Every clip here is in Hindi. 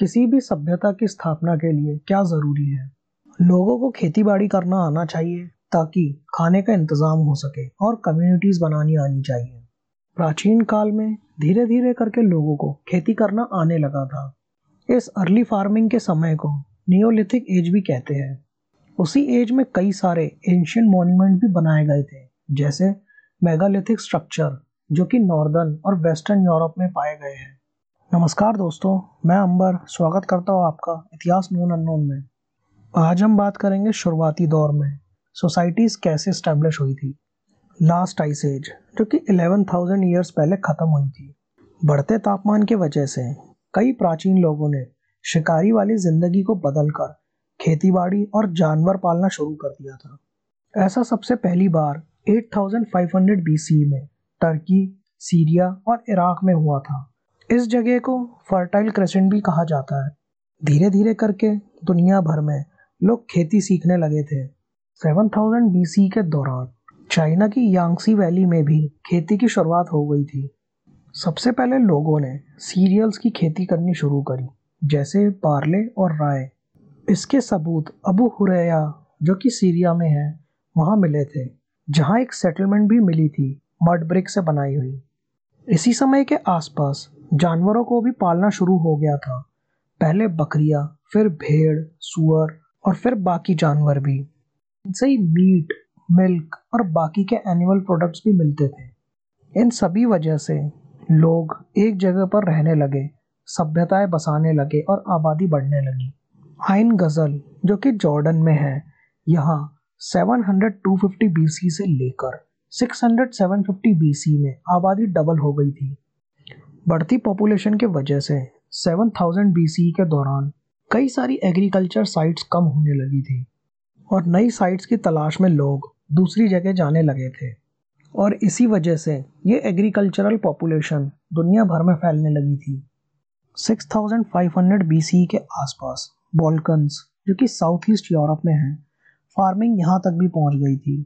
किसी भी सभ्यता की स्थापना के लिए क्या ज़रूरी है? लोगों को खेती बाड़ी करना आना चाहिए ताकि खाने का इंतज़ाम हो सके और कम्युनिटीज़ बनानी आनी चाहिए। प्राचीन काल में धीरे धीरे करके लोगों को खेती करना आने लगा था। इस अर्ली फ़ार्मिंग के समय को नियोलिथिक एज भी कहते हैं। उसी एज में कई सारे एंशियन मॉन्यूमेंट भी बनाए गए थे, जैसे मेगालिथिक स्ट्रक्चर जो कि नॉर्दर्न और वेस्टर्न यूरोप में पाए गए हैं। नमस्कार दोस्तों मैं अंबर स्वागत करता हूँ आपका इतिहास नोन अननोन में। आज हम बात करेंगे शुरुआती दौर में सोसाइटीज़ कैसे स्टैब्लिश हुई थी। लास्ट आइस एज जो कि 11,000 ईयर्स पहले ख़त्म हुई थी। बढ़ते तापमान के वजह से कई प्राचीन लोगों ने शिकारी वाली ज़िंदगी को बदलकर खेतीबाड़ी और जानवर पालना शुरू कर दिया था। ऐसा सबसे पहली बार 8500 बीसी में टर्की सीरिया और इराक में हुआ था। इस जगह को फर्टाइल क्रेसेंट भी कहा जाता है। धीरे धीरे करके दुनिया भर में लोग खेती सीखने लगे थे। 7000 बीसी के दौरान चाइना की यांगसी वैली में भी खेती की शुरुआत हो गई थी। सबसे पहले लोगों ने सीरियल्स की खेती करनी शुरू करी, जैसे पार्ले और राय। इसके सबूत अबू हुरैया, जो कि सीरिया में है, वहाँ मिले थे, जहाँ एक सेटलमेंट भी मिली थी मड ब्रिक से बनाई हुई। इसी समय के आसपास जानवरों को भी पालना शुरू हो गया था। पहले बकरियाँ, फिर भेड़, सुअर और फिर बाकी जानवर भी। इनसे ही मीट, मिल्क और बाकी के एनिमल प्रोडक्ट्स भी मिलते थे। इन सभी वजह से लोग एक जगह पर रहने लगे, सभ्यताएँ बसाने लगे और आबादी बढ़ने लगी। आइन गज़ल, जो कि जॉर्डन में है, यहाँ 700 250 बीसी से लेकर 600 750 बीसी में आबादी डबल हो गई थी। बढ़ती पॉपुलेशन के वजह से 7000 बीसी के दौरान कई सारी एग्रीकल्चर साइट्स कम होने लगी थी और नई साइट्स की तलाश में लोग दूसरी जगह जाने लगे थे। और इसी वजह से ये एग्रीकल्चरल पॉपुलेशन दुनिया भर में फैलने लगी थी। 6500 बीसी के आसपास बॉल्कन्स जो कि साउथ ईस्ट यूरोप में है फ़ार्मिंग यहाँ तक भी पहुँच गई थी।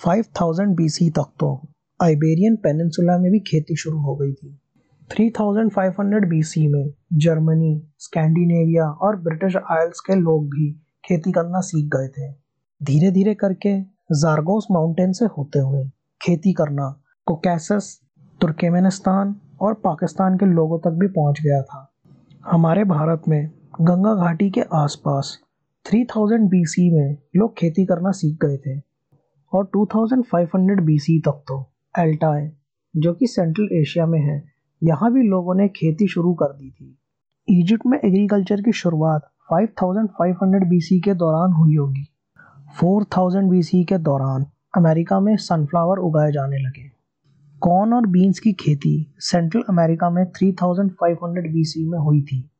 5000 बीसी तक तो आइबेरियन पेनिनसुला में भी खेती शुरू हो गई थी। 3500 बीसी में जर्मनी, स्कैंडिनेविया और ब्रिटिश आयल्स के लोग भी खेती करना सीख गए थे। धीरे धीरे करके जारगोस माउंटेन से होते हुए खेती करना कोकैसस, तुर्कमेनिस्तान और पाकिस्तान के लोगों तक भी पहुँच गया था। हमारे भारत में गंगा घाटी के आसपास 3000 बीसी में लोग खेती करना सीख गए थे और 2500 बीसी तक तो एल्टाई जो कि सेंट्रल एशिया में है यहाँ भी लोगों ने खेती शुरू कर दी थी। इजिप्ट में एग्रीकल्चर की शुरुआत 5500 बीसी के दौरान हुई होगी। 4000 बीसी के दौरान अमेरिका में सनफ्लावर उगाए जाने लगे। कॉर्न और बीन्स की खेती सेंट्रल अमेरिका में 3500 बीसी में हुई थी।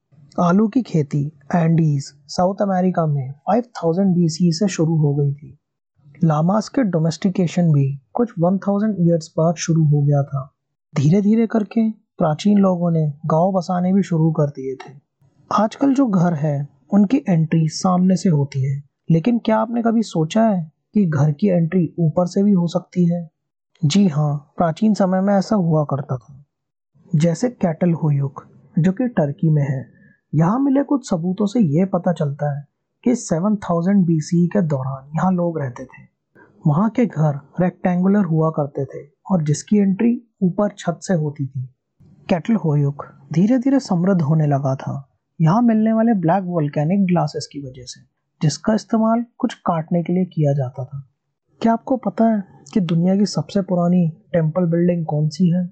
आलू की खेती एंडीज साउथ अमेरिका में 5000 बीसी से शुरू हो गई थी। लामास के डोमेस्टिकेशन भी कुछ 1000 ईयर्स बाद शुरू हो गया था। धीरे धीरे करके प्राचीन लोगों ने गाँव बसाने भी शुरू कर दिए थे। आजकल जो घर है, उनकी एंट्री सामने से होती है। लेकिन क्या आपने कभी सोचा है कि घर की एंट्री ऊपर से भी हो सकती है? जी हाँ प्राचीन समय में ऐसा हुआ करता था। जैसे कैटल हुयुक, जो कि टर्की में है। यहाँ मिले कुछ सबूतों से यह पता चलता है कि 7000 बीसी के दौरान यहाँ लोग रहते थे। वहाँ के घर रेक्टेंगुलर हुआ करते थे और जिसकी एंट्री ऊपर छत से होती थी। कैटल होयुक धीरे धीरे समृद्ध होने लगा था। यहाँ मिलने वाले ब्लैक वोल्केनिक ग्लासेस की वजह से, जिसका इस्तेमाल कुछ काटने के लिए किया जाता था। क्या आपको पता है कि दुनिया की सबसे पुरानी टेंपल बिल्डिंग कौन सी है?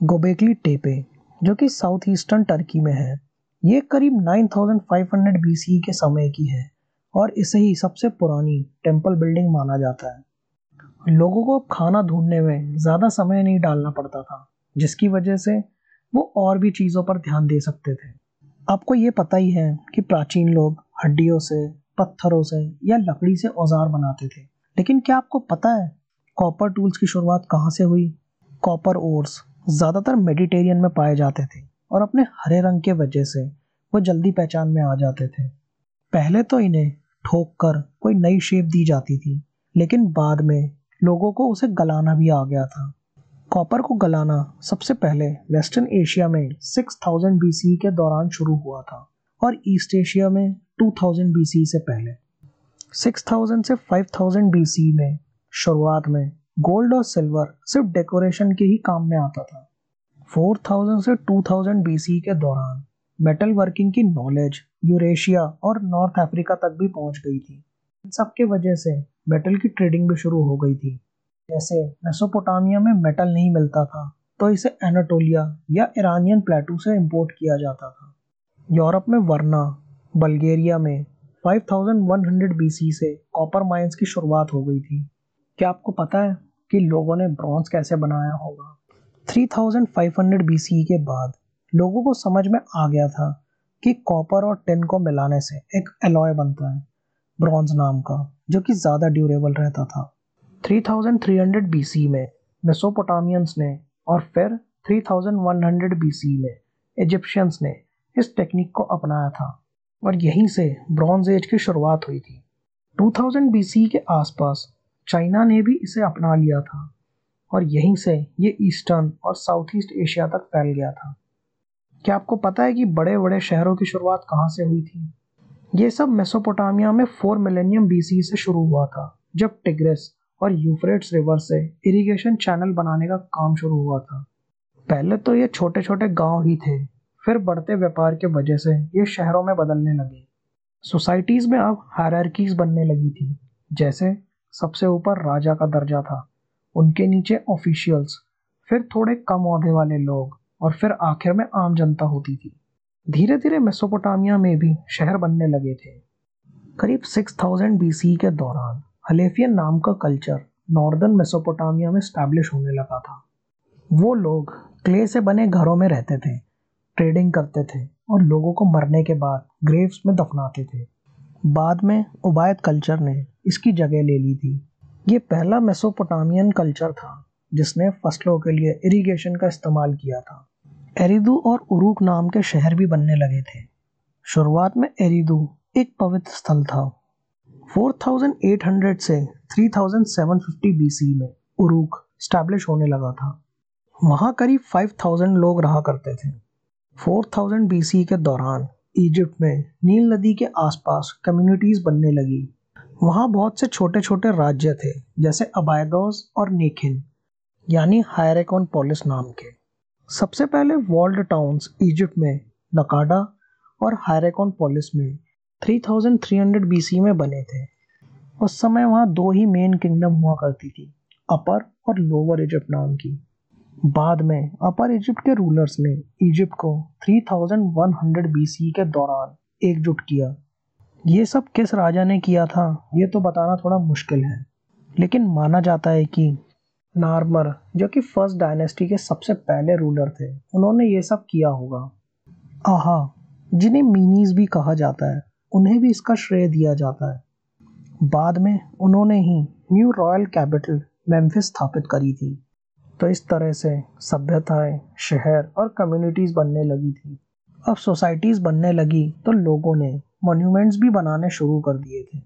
गोबेकली टेपे जो कि साउथ ईस्टर्न टर्की में है। ये करीब 9500 बीसी के समय की है और इसे ही सबसे पुरानी टेंपल बिल्डिंग माना जाता है। लोगों को खाना ढूँढने में ज़्यादा समय नहीं डालना पड़ता था, जिसकी वजह से वो और भी चीज़ों पर ध्यान दे सकते थे। आपको ये पता ही है कि प्राचीन लोग हड्डियों से, पत्थरों से या लकड़ी से औज़ार बनाते थे। लेकिन क्या आपको पता है कॉपर टूल्स की शुरुआत कहाँ से हुई? कॉपर ओर्स ज़्यादातर मेडिटेरियन में पाए जाते थे और अपने हरे रंग के वजह से वो जल्दी पहचान में आ जाते थे। पहले तो इन्हें ठोक कर कोई नई शेप दी जाती थी, लेकिन बाद में लोगों को उसे गलाना भी आ गया था। कॉपर को गलाना सबसे पहले वेस्टर्न एशिया में 6000 बीसी के दौरान शुरू हुआ था और ईस्ट एशिया में 2000 बीसी से पहले। 6000 से 5000 बीसी में शुरुआत में गोल्ड और सिल्वर सिर्फ़ डेकोरेशन के ही काम में आता था। 4000 से 2000 बीसी के दौरान मेटल वर्किंग की नॉलेज यूरेशिया और नॉर्थ अफ्रीका तक भी पहुँच गई थी। इन सब के वजह से मेटल की ट्रेडिंग भी शुरू हो गई थी। जैसे मेसोपोटामिया में मेटल नहीं मिलता था तो इसे एनाटोलिया या ईरानियन प्लेटू से इंपोर्ट किया जाता था। यूरोप में वर्ना, बल्गेरिया में 5100 बीसी से कॉपर माइंस की शुरुआत हो गई थी। क्या आपको पता है कि लोगों ने ब्रॉन्ज कैसे बनाया होगा? 3500 बीसी के बाद लोगों को समझ में आ गया था कि कॉपर और टिन को मिलाने से एक एलॉय बनता है, ब्रॉन्ज नाम का, जो कि ज़्यादा ड्यूरेबल रहता था। 3300 बीसी में, मेसोपोटामियंस ने, और फिर 3100 बीसी में, इजिप्शियंस ने इस टेक्निक को अपनाया था। और यहीं से ब्रॉन्ज एज की शुरुआत हुई थी। 2000 बीसी के आसपास चाइना ने भी इसे अपना लिया था। और यहीं से ये ईस्टर्न और साउथ ईस्ट एशिया तक फैल गया था। क्या आपको पता है कि बड़े बड़े शहरों की शुरुआत कहाँ से हुई थी? ये सब मेसोपोटामिया में फोर मिलेनियम बीसी से शुरू हुआ था, जब टिग्रेस और यूफ्रेट्स रिवर से इरिगेशन चैनल बनाने का काम शुरू हुआ था। पहले तो ये छोटे छोटे गाँव ही थे, फिर बढ़ते व्यापार के वजह से ये शहरों में बदलने लगे। सोसाइटीज़ में अब हायरार्कीज बनने लगी थी, जैसे सबसे ऊपर राजा का दर्जा था, उनके नीचे ऑफिशियल्स फिर थोड़े कम औहदे वाले लोग, और फिर आखिर में आम जनता होती थी। धीरे धीरे मेसोपोटामिया में भी शहर बनने लगे थे। करीब 6000 बीसी के दौरान हलेफियन नाम का कल्चर नॉर्दर्न मेसोपोटामिया में स्टैब्लिश होने लगा था। वो लोग क्ले से बने घरों में रहते थे, ट्रेडिंग करते थे और लोगों को मरने के बाद ग्रेव्स में दफनाते थे। बाद में उबायद कल्चर ने इसकी जगह ले ली थी। ये पहला मेसोपोटामियन कल्चर था, जिसने फ़सलों के लिए इरिगेशन का इस्तेमाल किया था। एरिदू और उरुक नाम के शहर भी बनने लगे थे। शुरुआत में एरिदू एक पवित्र स्थल था। 4800 से 3750 बीसी में उरुक स्टैब्लिश होने लगा था। वहाँ करीब 5000 लोग रहा करते थे। 4000 बीसी के दौरान इजिप्ट में नील नदी के आसपास कम्युनिटीज बनने लगी। वहाँ बहुत से छोटे छोटे राज्य थे, जैसे अबायदोस और नेखिन यानी हायरेकॉन पोलिस नाम के। सबसे पहले वॉल्ड टाउन्स इजिप्ट में नकाडा और हायरेकॉन पोलिस में 3300 बीसी में बने थे। उस समय वहाँ दो ही मेन किंगडम हुआ करती थी, अपर और लोअर इजिप्ट नाम की। बाद में अपर इजिप्ट के रूलर्स ने इजिप्ट को 3100 बीसी के दौरान एकजुट किया। ये सब किस राजा ने किया था, ये तो बताना थोड़ा मुश्किल है। लेकिन माना जाता है कि नार्मर, जो कि फ़र्स्ट डायनेस्टी के सबसे पहले रूलर थे, उन्होंने ये सब किया होगा। आहा, जिन्हें मीनीज भी कहा जाता है। उन्हें भी इसका श्रेय दिया जाता है। बाद में उन्होंने ही न्यू रॉयल कैपिटल मेम्फिस स्थापित करी थी। तो इस तरह से सभ्यताएँ, शहर और कम्युनिटीज़ बनने लगी थी। अब सोसाइटीज़ बनने लगी तो लोगों ने मोन्यूमेंट्स भी बनाने शुरू कर दिए थे।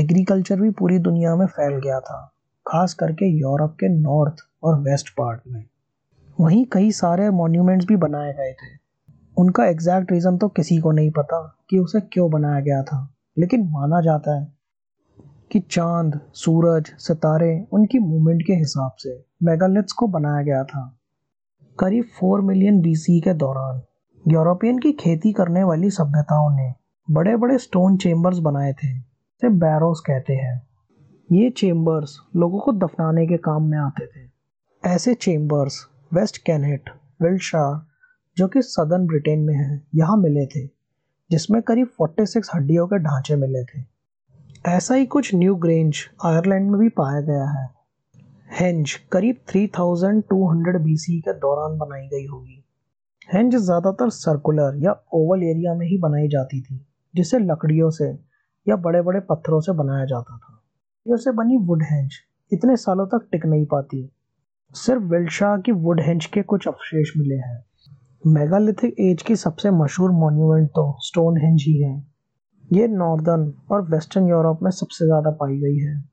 एग्रीकल्चर भी पूरी दुनिया में फैल गया था, खास करके यूरोप के नॉर्थ और वेस्ट पार्ट में। वहीं कई सारे मॉन्यूमेंट्स भी बनाए गए थे। उनका एग्जैक्ट रीज़न तो किसी को नहीं पता कि उसे क्यों बनाया गया था, लेकिन माना जाता है कि चाँद, सूरज, सितारे उनकी मूवमेंट के हिसाब से मेगालिथ्स को बनाया गया था। करीब फोर मिलियन बीसी के दौरान यूरोपियन की खेती करने वाली सभ्यताओं ने बड़े बड़े स्टोन चेम्बर्स बनाए थे, जिसे बैरोस कहते हैं। ये चेम्बर्स लोगों को दफनाने के काम में आते थे। ऐसे चेम्बर्स वेस्ट कैनेट विल्शार जो कि सदर्न ब्रिटेन में है, यहाँ मिले थे, जिसमें करीब 46 हड्डियों के ढांचे मिले थे। ऐसा ही कुछ न्यू ग्रेंज आयरलैंड में भी पाया गया है। हेंज करीब 3200 बीसी के दौरान बनाई गई होगी। हेंज ज़्यादातर सर्कुलर या ओवल एरिया में ही बनाई जाती थी, जिसे लकड़ियों से या बड़े बड़े पत्थरों से बनाया जाता था। से बनी वुड हेंज इतने सालों तक टिक नहीं पाती। सिर्फ़ विल्शाह की वुड हेंज के कुछ अवशेष मिले हैं। मेगालिथिक एज की सबसे मशहूर मॉन्यूमेंट तो स्टोन हेंज ही है। ये नॉर्दर्न और वेस्टर्न यूरोप में सबसे ज़्यादा पाई गई है।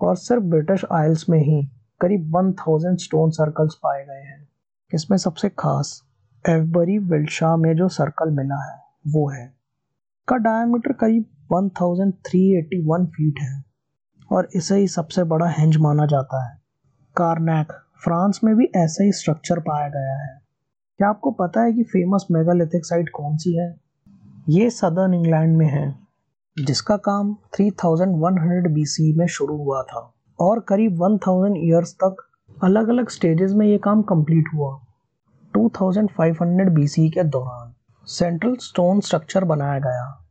और सिर्फ़ ब्रिटिश आइल्स में ही करीब वन थाउज़ेंड स्टोन सर्कल्स पाए गए हैं। इसमें सबसे खास एवबरी विल्शाह में जो सर्कल मिला है, वो है। का डायमीटर करीब 1381 फीट है। और इसे ही सबसे बड़ा हेंज माना जाता है। कारनैक फ्रांस में भी ऐसा ही स्ट्रक्चर पाया गया है। क्या आपको पता है कि फ़ेमस मेगालिथिक साइट कौन सी है? ये सदर्न इंग्लैंड में है जिसका काम 3100 बीसी में शुरू हुआ था और करीब 1000 ईयर्स तक अलग अलग स्टेजेस में ये काम कंप्लीट हुआ। 2500 बीसी के दौरान सेंट्रल स्टोन स्ट्रक्चर बनाया गया।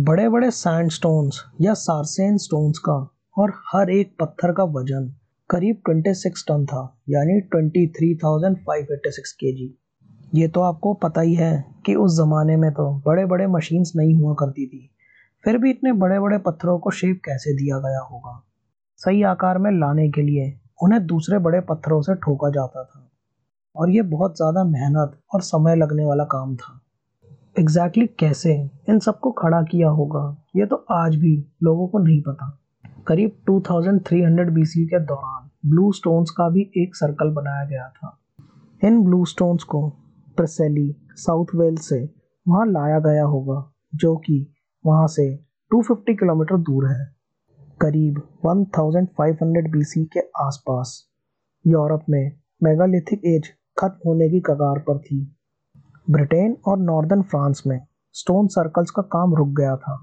बड़े बड़े सैंड स्टोन्स या सारसेन स्टोन्स का और हर एक पत्थर का वज़न करीब 26 टन था यानी 23,586 केजी ये तो आपको पता ही है कि उस ज़माने में तो बड़े बड़े मशीन्स नहीं हुआ करती थी। फिर भी इतने बड़े बड़े पत्थरों को शेप कैसे दिया गया होगा? सही आकार में लाने के लिए उन्हें दूसरे बड़े पत्थरों से ठोका जाता था। और ये बहुत ज़्यादा मेहनत और समय लगने वाला काम था। एग्जैक्टली exactly कैसे इन सबको खड़ा किया होगा, ये तो आज भी लोगों को नहीं पता। करीब 2300 बीसी के दौरान ब्लू स्टोन्स का भी एक सर्कल बनाया गया था। इन ब्लू स्टोन्स को प्रसेली साउथ वेल्स से वहाँ लाया गया होगा, जो कि वहाँ से 250 किलोमीटर दूर है। करीब 1500 बीसी के आसपास यूरोप में मेगालिथिक एज खत्म होने की कगार पर थी। ब्रिटेन और नॉर्दर्न फ्रांस में स्टोन सर्कल्स का काम रुक गया था।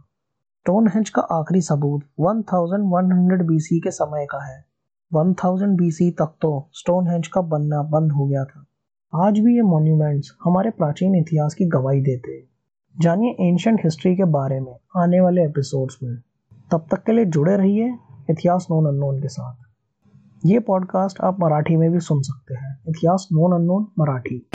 स्टोन हेंज का आखिरी सबूत 1100 बीसी के समय का है। 1000 बीसी तक तो स्टोन हेंज का बनना बंद हो गया था। आज भी ये मॉन्यूमेंट्स हमारे प्राचीन इतिहास की गवाही देते हैं। जानिए एंशंट हिस्ट्री के बारे में आने वाले एपिसोड्स में। तब तक के लिए जुड़े रहिए इतिहास नोन अननोन के साथ। ये पॉडकास्ट आप मराठी में भी सुन सकते हैं। इतिहास नोन अननोन मराठी।